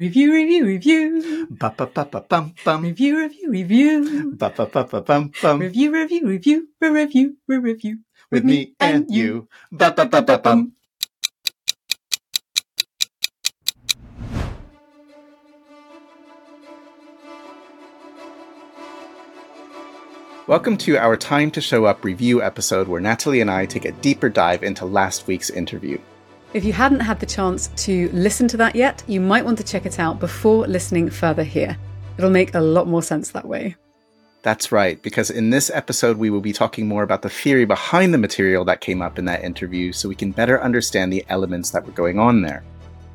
Review, review, review. Ba ba ba ba bum bum. Review, review, review. Ba ba ba ba bum bum. Review, review, review. Re-review, re-review. With me and you. Ba ba ba ba bum. Welcome to our Time to Show Up review episode where Nathalie and I take a deeper dive into last week's interview. If you hadn't had the chance to listen to that yet, you might want to check it out before listening further here. It'll make a lot more sense that way. That's right, because in this episode, we will be talking more about the theory behind the material that came up in that interview so we can better understand the elements that were going on there.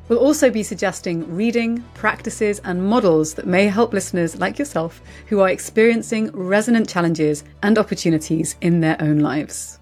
We'll also be suggesting reading, practices, and models that may help listeners like yourself who are experiencing resonant challenges and opportunities in their own lives.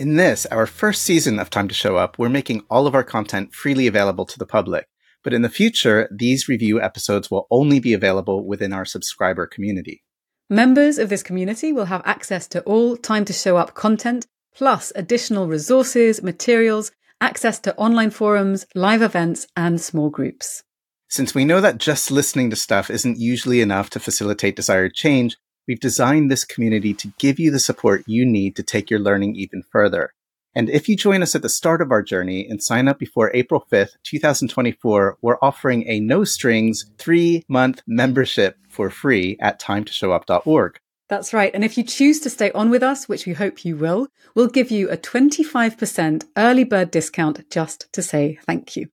In this, our first season of Time to Show Up, we're making all of our content freely available to the public. But in the future, these review episodes will only be available within our subscriber community. Members of this community will have access to all Time to Show Up content, plus additional resources, materials, access to online forums, live events, and small groups. Since we know that just listening to stuff isn't usually enough to facilitate desired change, we've designed this community to give you the support you need to take your learning even further. And if you join us at the start of our journey and sign up before April 5th, 2024, we're offering a no strings three month membership for free at timetoshow.up.org. That's right. And if you choose to stay on with us, which we hope you will, we'll give you a 25% early bird discount just to say thank you.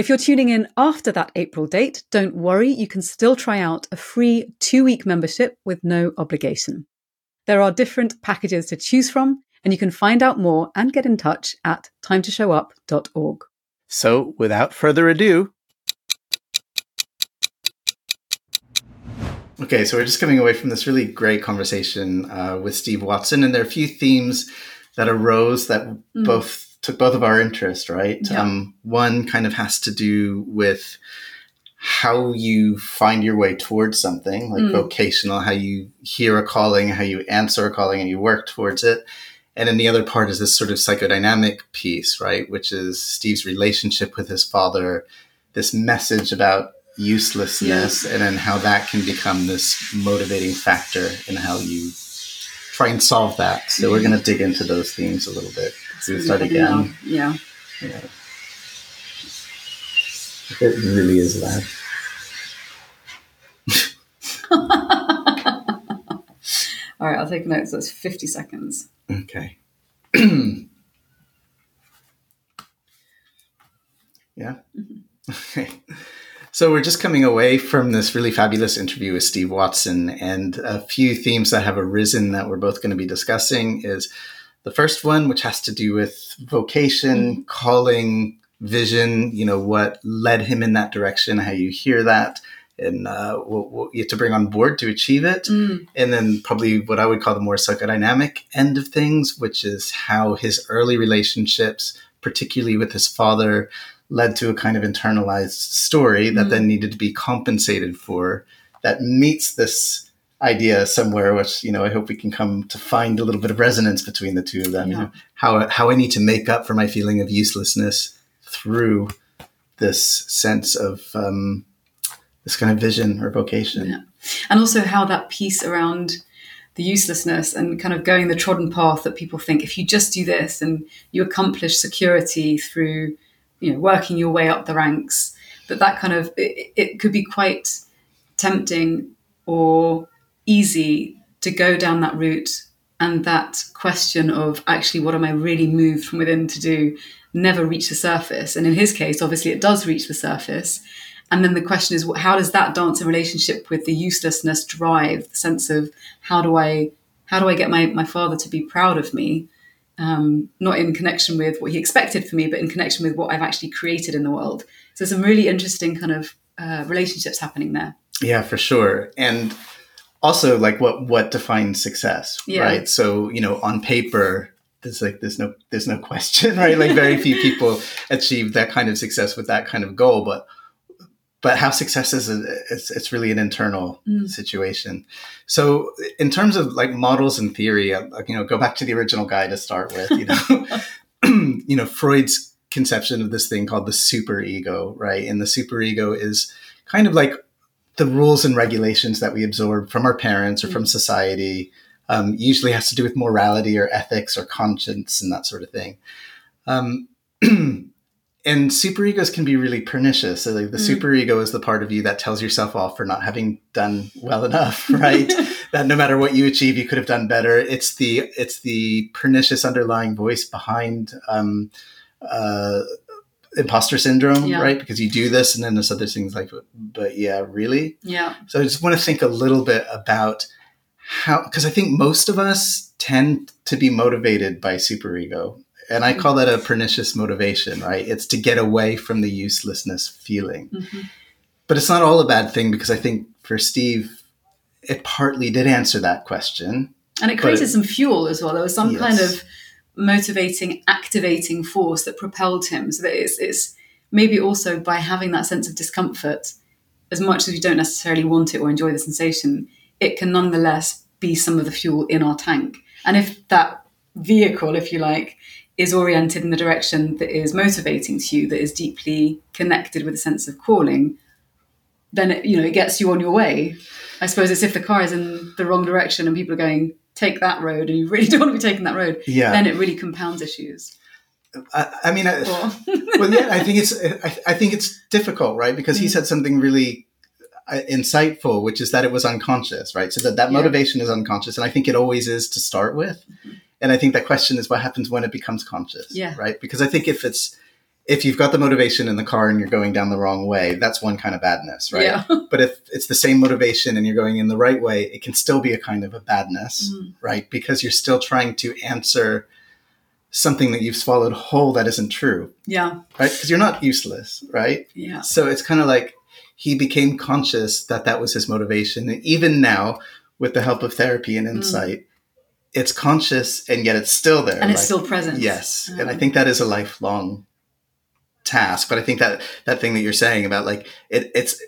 If you're tuning in after that April date, don't worry, you can still try out a free two week membership with no obligation. There are different packages to choose from, and you can find out more and get in touch at timetoshow.up.org. So, without further ado, Okay, so we're just coming away from this really great conversation uh, with Steve Watson, and there are a few themes that arose that mm. both took both of our interest. Right, yeah. um, one kind of has to do with how you find your way towards something, like mm. vocational, how you hear a calling, how you answer a calling, and you work towards it. And then the other part is this sort of psychodynamic piece, right, which is Steve's relationship with his father, this message about uselessness and then how that can become this motivating factor in how you try and solve that. So we're going to dig into those themes a little bit. Start again. Yeah. Yeah. It really is that. All right, I'll take notes. That's 50 seconds. Okay. yeah. Mm-hmm. Okay. So we're just coming away from this really fabulous interview with Steve Watson, and a few themes that have arisen that we're both going to be discussing is the first one, which has to do with vocation, mm-hmm. calling, vision. You know what led him in that direction, how you hear that, and uh, what, what you have to bring on board to achieve it. Mm. And then probably what I would call the more psychodynamic end of things, which is how his early relationships, particularly with his father led to a kind of internalized story that mm then needed to be compensated for that meets this idea somewhere which you know i hope we can come to find a little bit of resonance between the two of them yeah. you know how how i need to make up for my feeling of uselessness through this sense of um, this kind of vision or vocation yeah. and also how that piece around the uselessness and kind of going the trodden path that people think if you just do this and you accomplish security through you know working your way up the ranks that that kind of it, it could be quite tempting or easy to go down that route and that question of actually what am i really moved from within to do never reach the surface and in his case obviously it does reach the surface and then the question is how does that dance in relationship with the uselessness drive the sense of how do i how do i get my, my father to be proud of me um, not in connection with what he expected for me, but in connection with what I've actually created in the world. So some really interesting kind of uh, relationships happening there. Yeah, for sure. And also like what what defines success, yeah. right? So, you know, on paper, there's like there's no there's no question, right? Like very few people achieve that kind of success with that kind of goal, but but how success is it's, it's really an internal mm. situation so in terms of like models and theory uh, you know go back to the original guy to start with you know you know freud's conception of this thing called the super ego, right? And the super ego is kind of like the rules and regulations that we absorb from our parents or from society. Um, usually has to do with morality or ethics or conscience and that sort of thing. Um, and superegos can be really pernicious. So like the mm. superego is the part of you that tells yourself off for not having done well enough, right? that no matter what you achieve, you could have done better. It's the it's the pernicious underlying voice behind um, uh, imposter syndrome, yeah. right? Because you do this, and then there's other things like, but yeah, really, yeah. So I just want to think a little bit about how, because I think most of us tend to be motivated by superego and I call that a pernicious motivation, right? It's to get away from the uselessness feeling. Mm-hmm. But it's not all a bad thing because I think for Steve, it partly did answer that question. And it created it, some fuel as well. There was some yes. kind of motivating, activating force that propelled him. So that it's, it's maybe also by having that sense of discomfort, as much as we don't necessarily want it or enjoy the sensation, it can nonetheless be some of the fuel in our tank. And if that vehicle, if you like, is oriented in the direction that is motivating to you, that is deeply connected with a sense of calling, then it, you know it gets you on your way. I suppose it's if the car is in the wrong direction and people are going take that road and you really don't want to be taking that road, yeah. then it really compounds issues. I, I mean, I, well, yeah, I think it's I, I, think it's difficult, right? Because he mm. said something really uh, insightful, which is that it was unconscious, right? So that that motivation yeah. is unconscious, and I think it always is to start with. Mm-hmm and I think that question is what happens when it becomes conscious. Yeah. Right. Because I think if it's if you've got the motivation in the car and you're going down the wrong way, that's one kind of badness, right? Yeah. but if it's the same motivation and you're going in the right way, it can still be a kind of a badness, mm. right? Because you're still trying to answer something that you've swallowed whole that isn't true. Yeah. Right? Because you're not useless, right? Yeah. So it's kind of like he became conscious that that was his motivation. And even now, with the help of therapy and mm. insight, mm it's conscious and yet it's still there. And it's like, still present. Yes. And I think that is a lifelong task. But I think that that thing that you're saying about like it, it's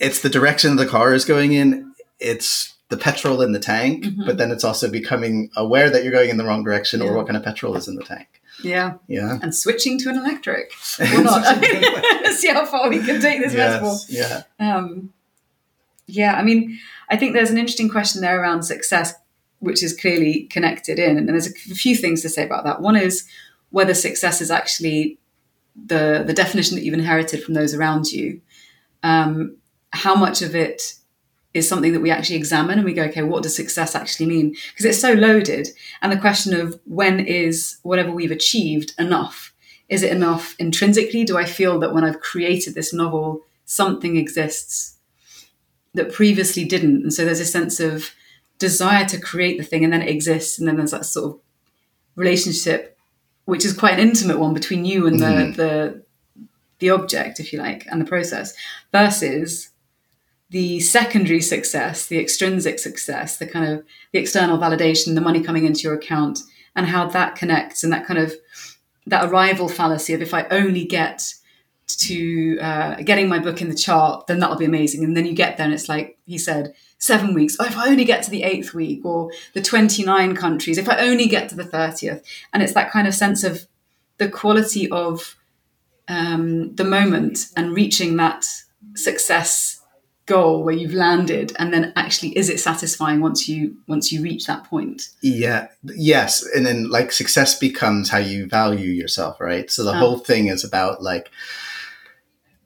it's the direction the car is going in, it's the petrol in the tank, mm-hmm. but then it's also becoming aware that you're going in the wrong direction yeah. or what kind of petrol is in the tank. Yeah. Yeah. And switching to an electric. Or not. See how far we can take this yes. metaphor. Yeah. Um, yeah. I mean, I think there's an interesting question there around success which is clearly connected in. And there's a few things to say about that. One is whether success is actually the the definition that you've inherited from those around you. Um, how much of it is something that we actually examine and we go, okay, what does success actually mean? Because it's so loaded. And the question of when is whatever we've achieved enough? Is it enough intrinsically? Do I feel that when I've created this novel, something exists that previously didn't? And so there's a sense of desire to create the thing and then it exists and then there's that sort of relationship which is quite an intimate one between you and the mm. the the object if you like and the process versus the secondary success the extrinsic success the kind of the external validation the money coming into your account and how that connects and that kind of that arrival fallacy of if i only get to uh, getting my book in the chart then that'll be amazing and then you get there and it's like he said seven weeks. Oh, if I only get to the eighth week or the 29 countries, if I only get to the 30th. And it's that kind of sense of the quality of um, the moment and reaching that success goal where you've landed and then actually is it satisfying once you once you reach that point yeah yes and then like success becomes how you value yourself right so the oh. whole thing is about like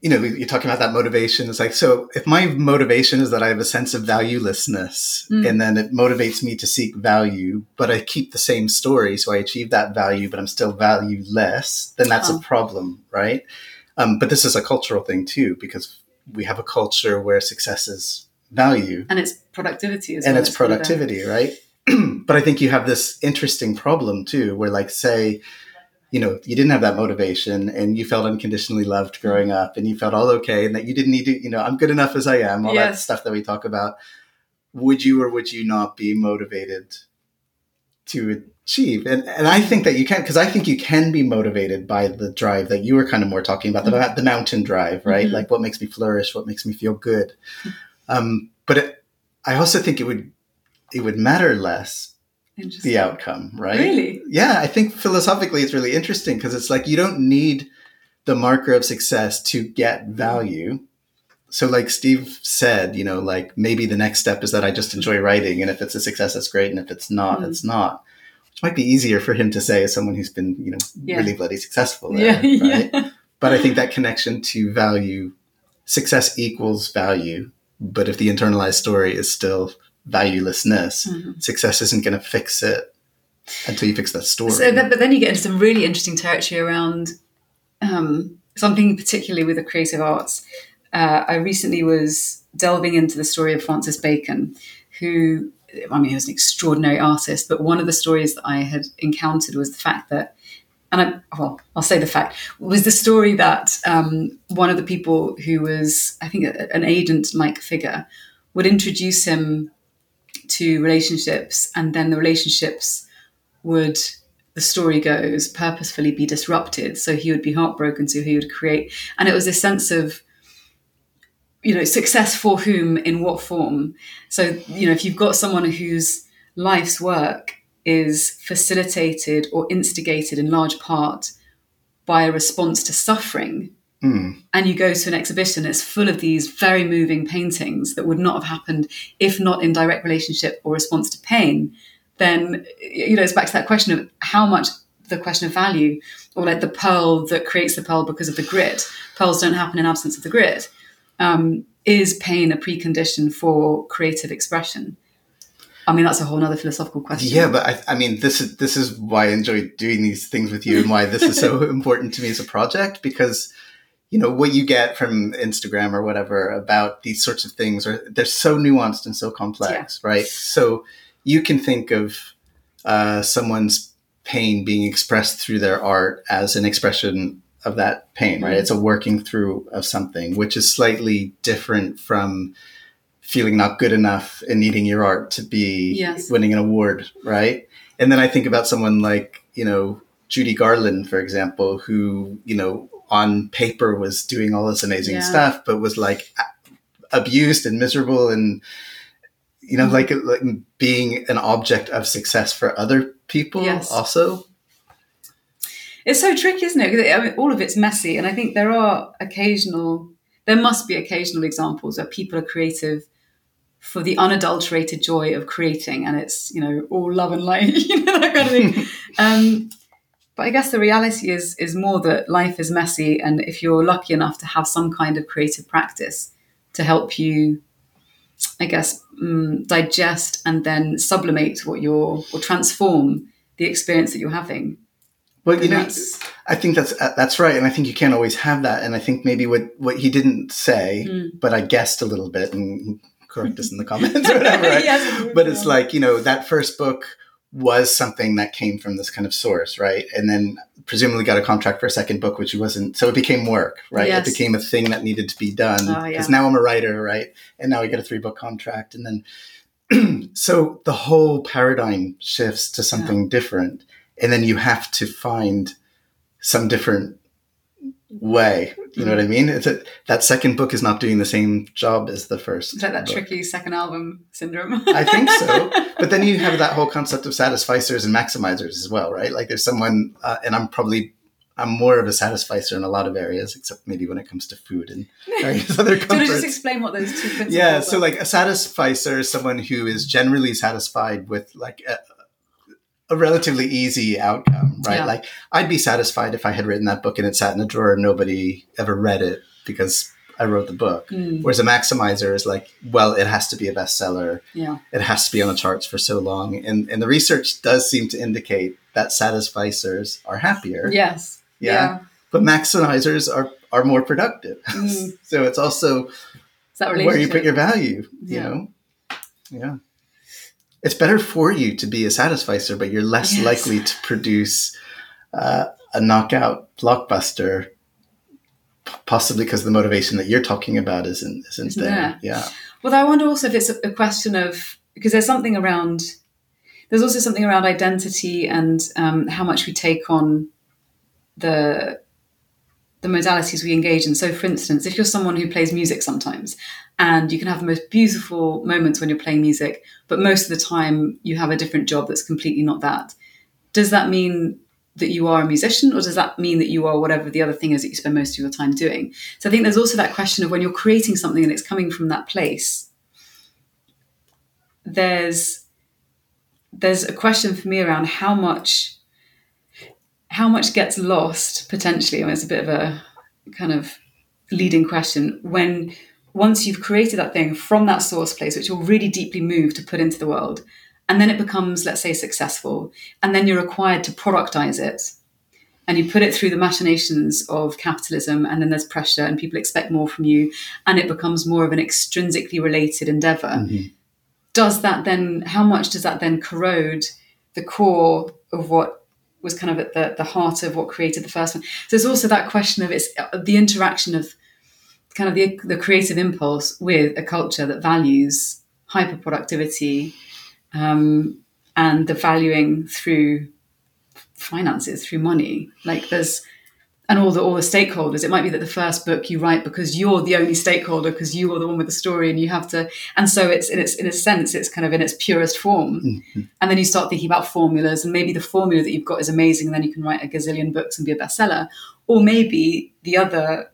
you know, you're talking about that motivation. It's like, so if my motivation is that I have a sense of valuelessness mm. and then it motivates me to seek value, but I keep the same story. So I achieve that value, but I'm still valueless, then that's oh. a problem, right? Um, but this is a cultural thing too, because we have a culture where success is value. And it's productivity as and well. And it's productivity, right? but I think you have this interesting problem too, where like, say, you know you didn't have that motivation and you felt unconditionally loved growing up and you felt all okay and that you didn't need to you know i'm good enough as i am all yes. that stuff that we talk about would you or would you not be motivated to achieve and, and i think that you can because i think you can be motivated by the drive that you were kind of more talking about mm-hmm. the, the mountain drive right mm-hmm. like what makes me flourish what makes me feel good um, but it, i also think it would it would matter less the outcome, right? Really? Yeah, I think philosophically it's really interesting because it's like you don't need the marker of success to get value. So, like Steve said, you know, like maybe the next step is that I just enjoy writing, and if it's a success, that's great, and if it's not, Mm. it's not. Which might be easier for him to say as someone who's been, you know, Yeah. really bloody successful. There, Yeah, right? yeah. But I think that connection to value, success equals value. But if the internalized story is still valuelessness, Mhm. success isn't going to fix it until you fix that story. So, that, but then you get into some really interesting territory around um, something, particularly with the creative arts. Uh, I recently was delving into the story of Francis Bacon, who, I mean, he was an extraordinary artist, but one of the stories that I had encountered was the fact that, and I, well, I'll say the fact, was the story that um, one of the people who was, I think, a- an agent like figure would introduce him to relationships, and then the relationships would the story goes purposefully be disrupted. So he would be heartbroken so he would create and it was this sense of you know success for whom in what form? So you know if you've got someone whose life's work is facilitated or instigated in large part by a response to suffering Mm. and you go to an exhibition it's full of these very moving paintings that would not have happened if not in direct relationship or response to pain. Then you know it's back to that question of how much the question of value or like the pearl that creates the pearl because of the grit pearls don't happen in absence of the grit um, is pain a precondition for creative expression? I mean that's a whole other philosophical question. Yeah, but I, I mean, this is this is why I enjoy doing these things with you, and why this is so important to me as a project because you know what you get from Instagram or whatever about these sorts of things are they're so nuanced and so complex, right? So you can think of uh, someone's pain being expressed through their art as an expression of that pain, right? Mhm. It's a working through of something, which is slightly different from feeling not good enough and needing your art to be Yes. winning an award, right? And then I think about someone like, you know, Judy Garland, for example, who, you know, on paper was doing all this amazing Yeah. stuff, but was like abused and miserable and, you know, Mhm. like, like being an object of success for other people Yes. also. It's so tricky, isn't it? I mean, all of it's messy, and I think there are occasional, there must be occasional examples where people are creative for the unadulterated joy of creating, and it's you know all love and light, you know that kind of thing. um, but I guess the reality is is more that life is messy, and if you're lucky enough to have some kind of creative practice to help you, I guess, mm, digest and then sublimate what you're or transform the experience that you're having. Well, you know, that's- I think that's uh, that's right, and I think you can't always have that. And I think maybe what what he didn't say, Mm. but I guessed a little bit, and correct us in the comments or whatever. Right? Yes, but it's like you know that first book was something that came from this kind of source, right? And then presumably got a contract for a second book, which wasn't. So it became work, right? Yes. It became a thing that needed to be done Oh, because yeah. now I'm a writer, right? And now I get a three book contract, and then so the whole paradigm shifts to something different, and then you have to find some different way. You know what I mean? It's a, that second book is not doing the same job as the first. It's like that book. tricky second album syndrome. I think so. But then you have that whole concept of satisficers and maximizers as well, right? Like there's someone, uh, and I'm probably, I'm more of a satisficer in a lot of areas, except maybe when it comes to food and various other Do you want to just explain what those two principles Yeah, so like a satisficer is someone who is generally satisfied with like a, a relatively easy outcome, right? Yeah. Like I'd be satisfied if I had written that book and it sat in a drawer and nobody ever read it because I wrote the book. Mm, Whereas a maximizer is like, well, it has to be a bestseller yeah. it has to be on the charts for so long. And, and the research does seem to indicate that satisficers are happier, Yes. Yeah. but maximizers are, are more productive. Mm. so it's also where you put your value, you know? Yeah. It's better for you to be a satisficer, but you're less Yes. likely to produce uh, a knockout blockbuster, possibly because the motivation that you're talking about isn't, isn't Isn't there. there. Yeah. Well, I wonder also if it's a a question of because there's something around there's also something around identity and um, how much we take on the the modalities we engage in. So, for instance, if you're someone who plays music sometimes, and you can have the most beautiful moments when you're playing music, but most of the time you have a different job that's completely not that. Does that mean that you are a musician, or does that mean that you are whatever the other thing is that you spend most of your time doing? So, I think there's also that question of when you're creating something and it's coming from that place. There's there's a question for me around how much how much gets lost potentially. I mean, it's a bit of a kind of leading question when once you've created that thing from that source place, which you're really deeply moved to put into the world, and then it becomes, let's say, successful, and then you're required to productize it, and you put it through the machinations of capitalism, and then there's pressure, and people expect more from you, and it becomes more of an extrinsically related endeavor. Mm-hmm. Does that then, how much does that then corrode the core of what was kind of at the, the heart of what created the first one. So there's also that question of it's uh, the interaction of kind of the, the creative impulse with a culture that values hyper productivity um, and the valuing through finances, through money. Like there's and all the all the stakeholders. It might be that the first book you write because you're the only stakeholder because you are the one with the story, and you have to. And so it's in its in a sense it's kind of in its purest form. Mm-hmm. And then you start thinking about formulas, and maybe the formula that you've got is amazing, and then you can write a gazillion books and be a bestseller. Or maybe the other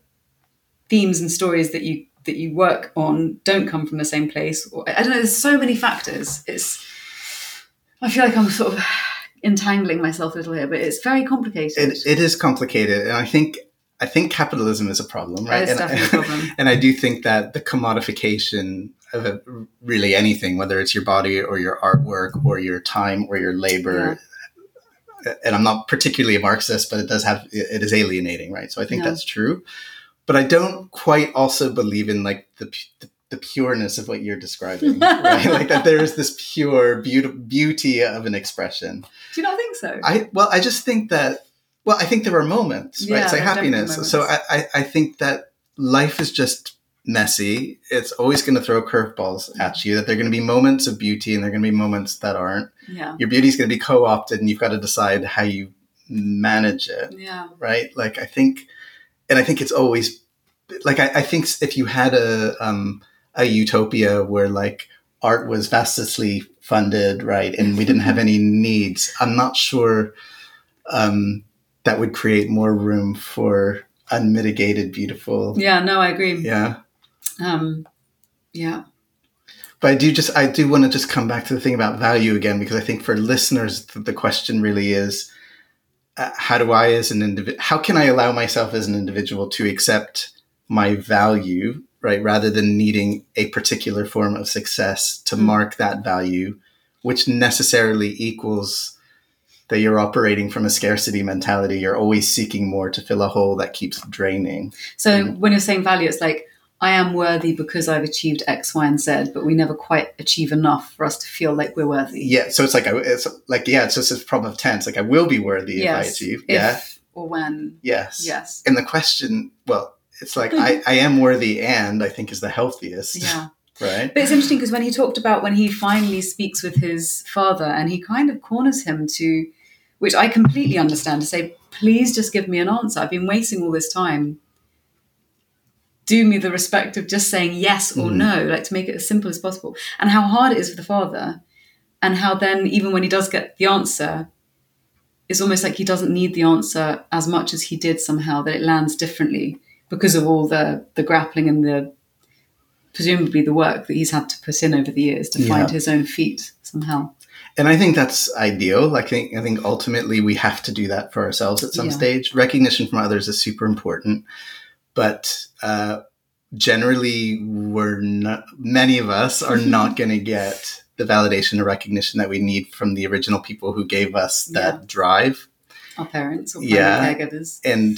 themes and stories that you that you work on don't come from the same place. Or I don't know. There's so many factors. It's. I feel like I'm sort of entangling myself a little here, but it's very complicated. It, it is complicated, and I think I think capitalism is a problem, right? And, a problem. and I do think that the commodification of a, really anything, whether it's your body or your artwork or your time or your labor. Yeah. And I'm not particularly a Marxist, but it does have it is alienating, right? So I think that's true, but I don't quite also believe in like the, the the pureness of what you're describing, right? like that there is this pure beauty, beauty of an expression. Do you not think so? I well, I just think that. Well, I think there are moments, right? It's like happiness. So I, I, I think that life is just messy. It's always going to throw curveballs at you. That there are going to be moments of beauty, and there are going to be moments that aren't. Yeah. Your beauty is going to be co-opted, and you've got to decide how you manage it. Yeah. Right. Like I think, and I think it's always like I, I think if you had a um, a utopia where like art was vastly funded, right, and we didn't have any needs, I'm not sure um, that would create more room for unmitigated, beautiful. Yeah, no, I agree. Yeah. Um, yeah. But I do just I do want to just come back to the thing about value again because I think for listeners the question really is uh, how do I as an individual how can I allow myself as an individual to accept my value right? Rather than needing a particular form of success to mm. mark that value, which necessarily equals that you're operating from a scarcity mentality. You're always seeking more to fill a hole that keeps draining. So mm. when you're saying value, it's like, I am worthy because I've achieved X, Y, and Z, but we never quite achieve enough for us to feel like we're worthy. Yeah. So it's like, it's like, yeah, it's just this problem of tense. Like, I will be worthy yes, if I achieve. If yeah. Or when. Yes. Yes. And the question, well, it's like I, I am worthy and I think is the healthiest. Yeah. right. But it's interesting because when he talked about when he finally speaks with his father and he kind of corners him to, which I completely understand, to say, please just give me an answer. I've been waiting all this time. Do me the respect of just saying yes or mm. no, like to make it as simple as possible. And how hard it is for the father. And how then, even when he does get the answer, it's almost like he doesn't need the answer as much as he did somehow, that it lands differently because of all the the grappling and the presumably the work that he's had to put in over the years to find yeah. his own feet somehow. And I think that's ideal. Like I think, I think ultimately we have to do that for ourselves at some yeah. stage. Recognition from others is super important, but uh, generally, we're not. Many of us are not going to get the validation or recognition that we need from the original people who gave us that yeah. drive. Our parents or yeah. caregivers. And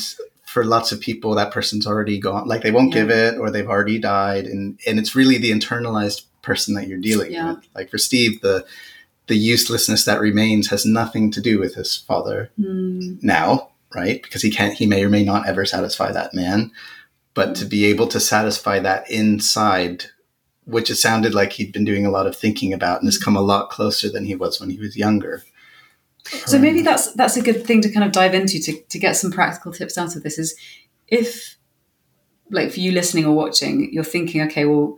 for lots of people that person's already gone like they won't yeah. give it or they've already died and and it's really the internalized person that you're dealing yeah. with like for steve the the uselessness that remains has nothing to do with his father mm. now right because he can't he may or may not ever satisfy that man but mm. to be able to satisfy that inside which it sounded like he'd been doing a lot of thinking about and has hmm. come a lot closer than he was when he was younger so maybe that's that's a good thing to kind of dive into to, to get some practical tips out of this is if, like, for you listening or watching, you're thinking, okay, well,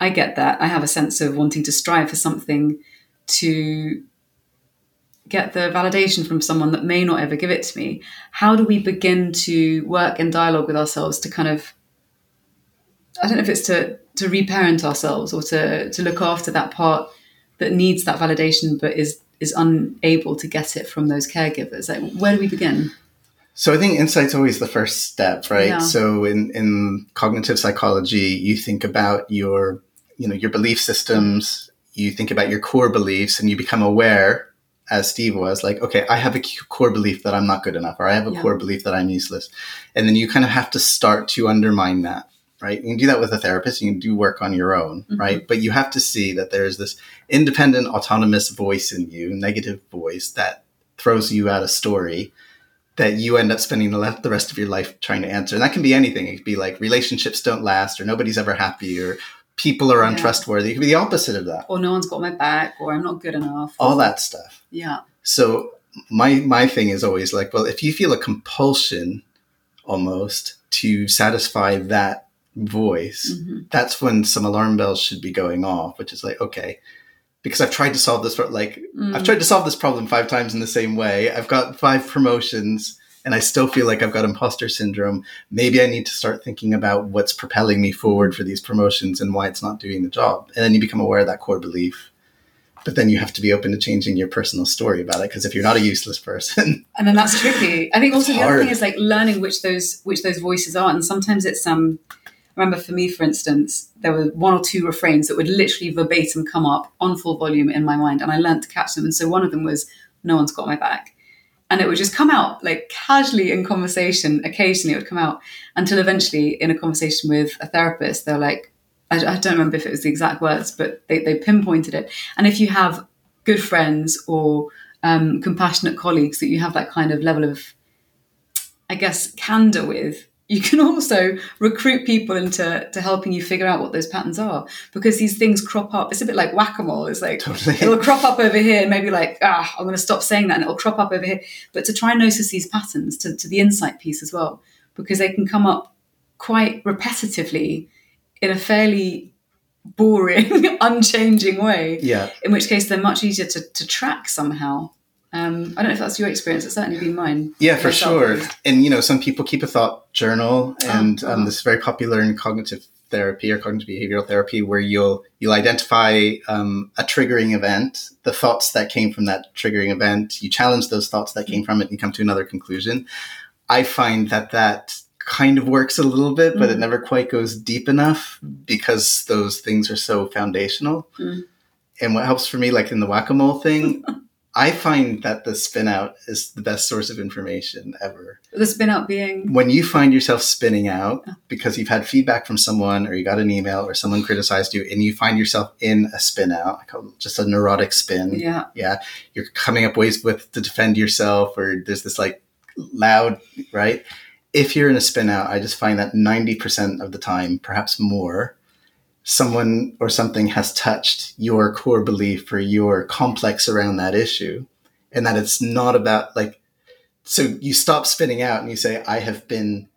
I get that. I have a sense of wanting to strive for something to get the validation from someone that may not ever give it to me. How do we begin to work in dialogue with ourselves to kind of, I don't know if it's to to reparent ourselves or to to look after that part that needs that validation but is is unable to get it from those caregivers. Like, where do we begin? So I think insight's always the first step, right? Yeah. So in, in cognitive psychology, you think about your, you know, your belief systems, you think about your core beliefs and you become aware, as Steve was, like, okay, I have a core belief that I'm not good enough, or I have a Yeah. core belief that I'm useless. And then you kind of have to start to undermine that, right? You can do that with a therapist, you can do work on your own, Mhm. right? But you have to see that there's this independent, autonomous voice in you, negative voice that throws you out a story that you end up spending the, the rest of your life trying to answer. And that can be anything. It could be like relationships don't last, or nobody's ever happy, or people are Yeah. untrustworthy. It could be the opposite of that. Or no one's got my back, or I'm not good enough. All that stuff. Yeah. So my my thing is always like, well, if you feel a compulsion almost to satisfy that voice, hmm that's when some alarm bells should be going off, which is like, okay, because I've tried to solve this, pro- like Mm. I've tried to solve this problem five times in the same way. I've got five promotions and I still feel like I've got imposter syndrome. Maybe I need to start thinking about what's propelling me forward for these promotions and why it's not doing the job. And then you become aware of that core belief. But then you have to be open to changing your personal story about it because if you're not a useless person, and then that's tricky. I think also the other thing is like learning which those which those voices are, and sometimes it's um. Remember for me, for instance, there were one or two refrains that would literally verbatim come up on full volume in my mind, and I learned to catch them. And so one of them was, "No one's got my back," and it would just come out like casually in conversation. Occasionally, it would come out until eventually, in a conversation with a therapist, they're like, I, I don't remember if it was the exact words, but they, they pinpointed it. And if you have good friends or um, compassionate colleagues that you have that kind of level of, I guess, candor with, you can also recruit people into to helping you figure out what those patterns are because these things crop up. It's a bit like whack a mole. It's like Totally. it'll crop up over here and maybe like, ah, I'm going to stop saying that and it'll crop up over here. But to try and notice these patterns to, to the insight piece as well, because they can come up quite repetitively in a fairly boring, unchanging way yeah, in which case they're much easier to, to track somehow. Um, I don't know if that's your experience. It's certainly been mine. yeah, for sure. And you know, some people keep a thought journal, and Oh, um, oh. this is very popular in cognitive therapy or cognitive behavioral therapy, where you'll you'll identify um, a triggering event, the thoughts that came from that triggering event. You challenge those thoughts that came from it, and you come to another conclusion. I find that that kind of works a little bit, but it Mm. never quite goes deep enough because those things are so foundational. Mm. And what helps for me, like in the whack a mole thing, I find that the spin out is the best source of information ever. The spin out being When you find yourself spinning out oh. because you've had feedback from someone or you got an email or someone criticized you and you find yourself in a spin out, I call it just a neurotic spin. yeah, Yeah. You're coming up ways with to defend yourself or there's this like loud, right? If you're in a spin out, I just find that 90% of the time, perhaps more, someone or something has touched your core belief or your complex around that issue and that it's not about like so you stop spinning out and you say i have been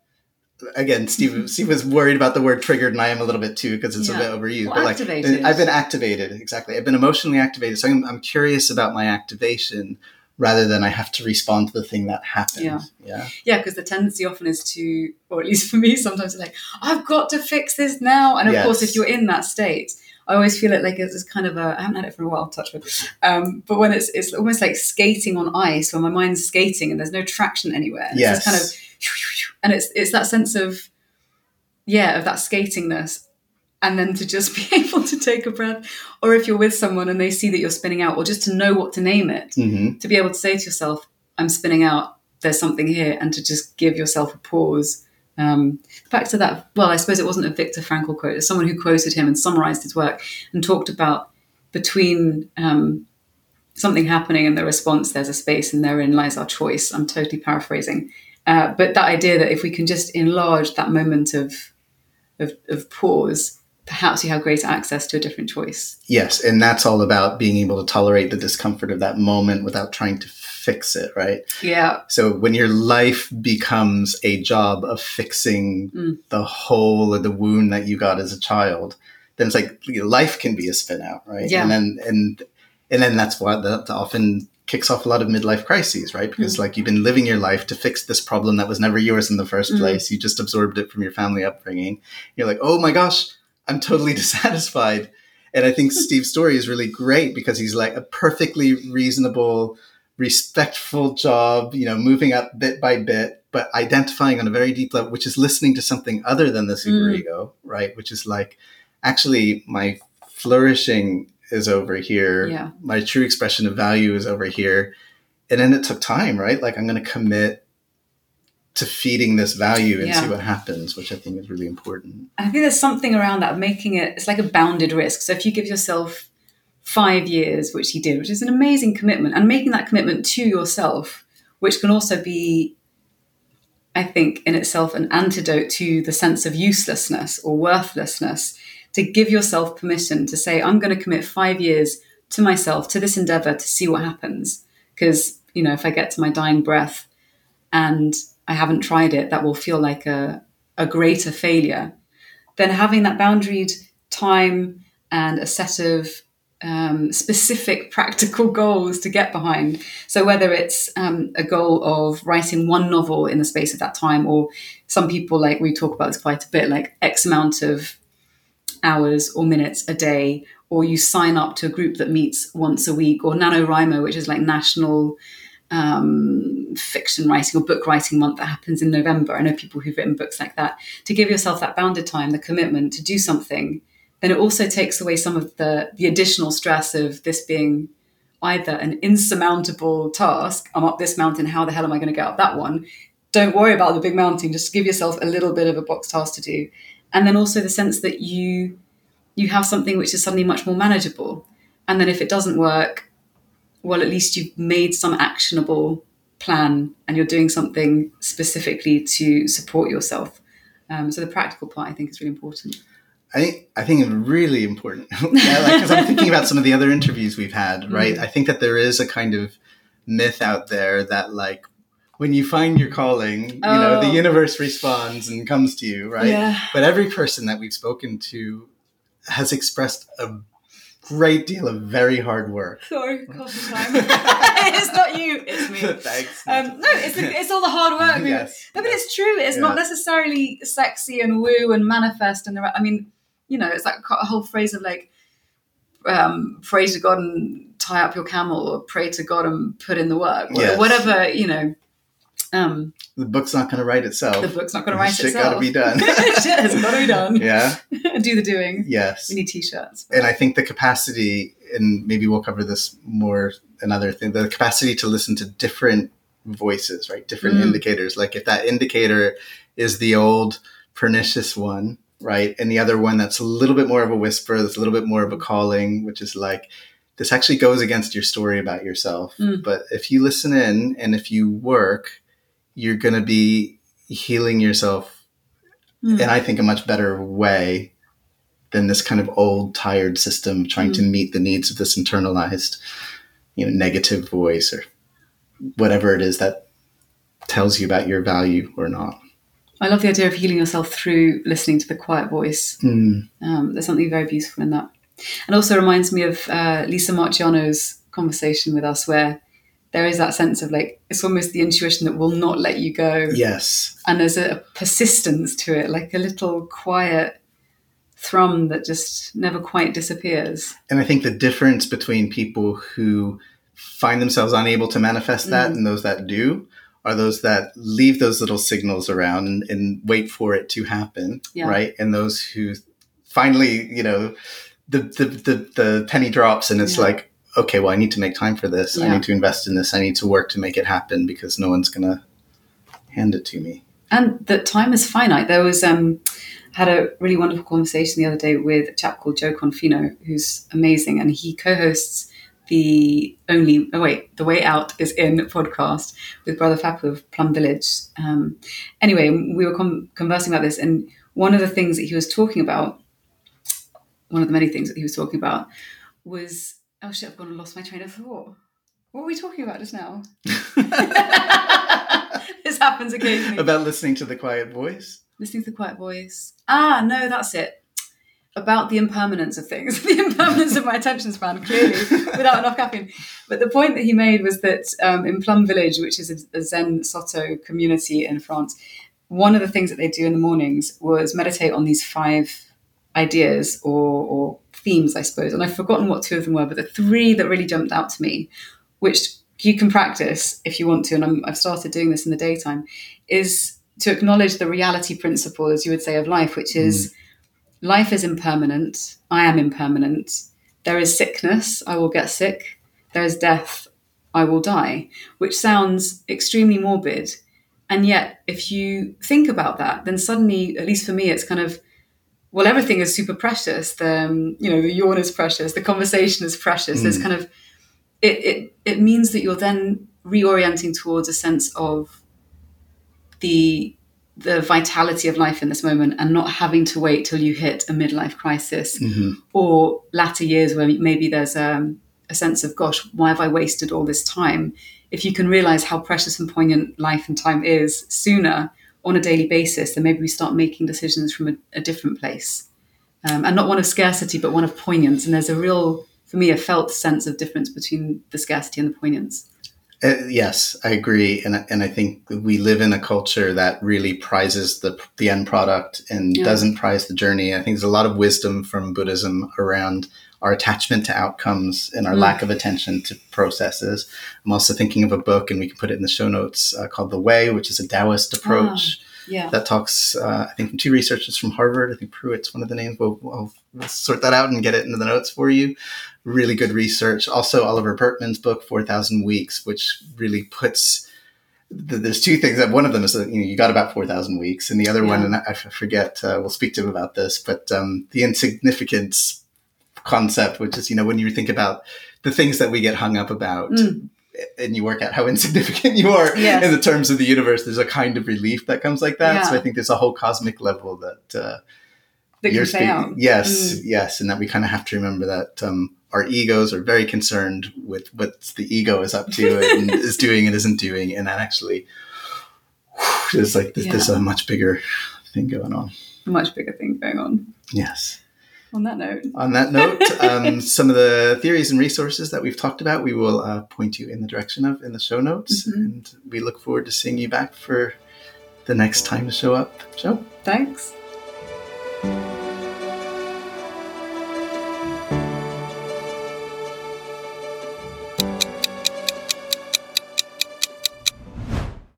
again steve mm-hmm. steve was worried about the word triggered and i am a little bit too because it's Yeah. a bit overused Well, but like activated. i've been activated exactly i've been emotionally activated so I'm, I'm curious about my activation rather than i have to respond to the thing that happened Yeah. yeah yeah. Because the tendency often is to, or at least for me, sometimes it's like I've got to fix this now. And of course, if you're in that state, I always feel it like it's kind of a. I haven't had it for a while. Touch wood. Um, but when it's it's almost like skating on ice, when my mind's skating and there's no traction anywhere. And yes It's just kind of and it's it's that sense of yeah of that skatingness and then to just be able to take a breath. Or if you're with someone and they see that you're spinning out or just to know what to name it hmm to be able to say to yourself i'm spinning out. There's something here and to just give yourself a pause. Um, back to that well i suppose it wasn't a victor frankl quote. It's someone who quoted him and summarized his work and talked about between um, something happening and the response there's a space and therein lies our choice. I'm totally paraphrasing. Uh, but that idea that if we can just enlarge that moment of of, of pause perhaps you have greater access to a different choice. Yes, and that's all about being able to tolerate the discomfort of that moment without trying to fix it, right? Yeah. So when your life becomes a job of fixing Mm. the hole or the wound that you got as a child, then it's like you know, life can be a spin out, right? Yeah. And then and and then that's what that often kicks off a lot of midlife crises, right? Because like you've been living your life to fix this problem that was never yours in the 1st Mhm. place. You just absorbed it from your family upbringing. You're like, oh my gosh, I'm totally dissatisfied. And I think Steve's story is really great because he's like a perfectly reasonable, respectful job, you know, moving up bit by bit, but identifying on a very deep level, which is listening to something other than the mm. superego, right? Which is like, actually, my flourishing is over here. Yeah. My true expression of value is over here. And then it took time, right? Like, I'm going to commit to feeding this value and Yeah. see what happens, which I think is really important. I think there's something around that making it it's like a bounded risk. So if you give yourself five years, which he did, which is an amazing commitment, and making that commitment to yourself, which can also be, I think, in itself an antidote to the sense of uselessness or worthlessness, to give yourself permission to say, I'm going to commit five years to myself, to this endeavor, to see what happens. Because, you know, if I get to my dying breath and I haven't tried it, that will feel like a, a greater failure. Then having that boundaried time and a set of um, specific practical goals to get behind. So whether it's um, a goal of writing one novel in the space of that time, or some people like we talk about this quite a bit, like X amount of hours or minutes a day, or you sign up to a group that meets once a week, or NaNoWriMo, which is like national um, fiction writing or book writing month that happens in November. I know people who've written books like that. To give yourself that bounded time, the commitment to do something, then it also takes away some of the the additional stress of this being either an insurmountable task. I'm up this mountain. How the hell am I going to get up that one? Don't worry about the big mountain. Just give yourself a little bit of a box task to do, and then also the sense that you you have something which is suddenly much more manageable. And then if it doesn't work, well, at least you've made some actionable plan and you're doing something specifically to support yourself. Um, so the practical part, I think, is really important. I think I think it's really important. yeah, like because I'm thinking about some of the other interviews we've had, right? Mm. I think that there is a kind of myth out there that like when you find your calling, you know, the Oh. universe responds and comes to you, right? Yeah. But every person that we've spoken to has expressed a great deal of very hard work. Sorry, coffee time. it's not you, it's me. Thanks. Um, no, it's, it's all the hard work. yes. No, but it's true. It's not necessarily sexy and woo and manifest and the. re- I mean, you know, it's like a whole phrase of like, um, pray to God and tie up your camel, or pray to God and put in the work, Yes. whatever. You know, um, The book's not going to write itself. the book's not going to write Shit itself. gotta be done. Shit has got to be done. yeah. Do the doing. Yes. We need t-shirts. and I think the capacity, and maybe we'll cover this more another thing, the capacity to listen to different voices, right? Different Mm. indicators. Like if that indicator is the old pernicious one, right? And the other one that's a little bit more of a whisper, that's a little bit more of a calling, which is like, this actually goes against your story about yourself. Mm. But if you listen in and if you work, you're going to be healing yourself Mm. in I think a much better way than this kind of old, tired system trying to meet the needs of this internalized, you know, negative voice or whatever it is that tells you about your value or not. I love the idea of healing yourself through listening to the quiet voice. Mm. Um, there's something very beautiful in that. And also reminds me of uh, Lisa Marciano's conversation with us, where there is that sense of like, it's almost the intuition that will not let you go. Yes. And there's a persistence to it, like a little quiet thrum that just never quite disappears. And I think the difference between people who find themselves unable to manifest that Mm. and those that do are those that leave those little signals around and, and wait for it to happen, Yeah. right? And those who finally, you know, the the the, the penny drops and it's Yeah. like, okay, well, I need to make time for this. I need to invest in this. I need to work to make it happen because no one's gonna hand it to me. and that time is finite. There was um, had a really wonderful conversation the other day with a chap called Jo Confino, who's amazing, and he co-hosts the only oh wait, the way out is in podcast with Brother Phap of Plum Village. Um, anyway, we were con conversing about this, and one of the things that he was talking about one of the many things that he was talking about was oh shit, I've gone and lost my train of thought. What were we talking about just now? this happens occasionally. About listening to the quiet voice. Listening to the quiet voice. Ah, no, that's it. About the impermanence of things, the impermanence of my attention span, clearly, without enough caffeine. But the point that he made was that um, in Plum Village, which is a, a Zen Soto community in France, one of the things that they do in the mornings was meditate on these five ideas or, or themes, I suppose. And I've forgotten what two of them were, but the three that really jumped out to me, which you can practice if you want to, and i have started doing this in the daytime, is to acknowledge the reality principle, as you would say, of life, which is mm. life is impermanent. I am impermanent. There is sickness. I will get sick. There is death. I will die, which sounds extremely morbid. And yet, if you think about that, then suddenly, at least for me, it's kind of well, everything is super precious. The um, you know the yawn is precious. The conversation is precious. Mm. There's kind of it, it it means that you're then reorienting towards a sense of the the vitality of life in this moment and not having to wait till you hit a midlife crisis mm-hmm. or latter years where maybe there's um, a sense of gosh why have i wasted all this time if you can realize how precious and poignant life and time is sooner on a daily basis, then maybe we start making decisions from a, a different place. Um, and not one of scarcity, but one of poignance. And there's a real, for me, a felt sense of difference between the scarcity and the poignance. Uh, yes, I agree, and and I think we live in a culture that really prizes the the end product and yeah. doesn't prize the journey. I think there's a lot of wisdom from Buddhism around our attachment to outcomes and our mm. lack of attention to processes. I'm also thinking of a book, and we can put it in the show notes, uh, called The Way, which is a Taoist approach. Ah, yeah. That talks, uh, I think, from two researchers from Harvard. I think Puett's one of the names. We'll, we'll, we'll, sort that out and get it into the notes for you. Really good research. Also, Oliver Burkeman's book, 4,000 Weeks, which really puts there's two things one of them is that you know you got about 4000 weeks and the other yeah. one and i forget uh, we'll speak to him about this but um, the insignificance concept, which is, you know, when you think about the things that we get hung up about mm. and you work out how insignificant you are yes. in the terms of the universe, there's a kind of relief that comes like that. Yeah. So I think there's a whole cosmic level that, uh, that you're speaking. Yes, mm. yes. And that we kind of have to remember that, um, our egos are very concerned with what the ego is up to and is doing and isn't doing. And that actually, whew, there's like, yeah. there's a much bigger thing going on. A much bigger thing going on. Yes. On that note. On that note, um, some of the theories and resources that we've talked about, we will uh, point you in the direction of in the show notes. Mm-hmm. And we look forward to seeing you back for the next time to show up show. Thanks.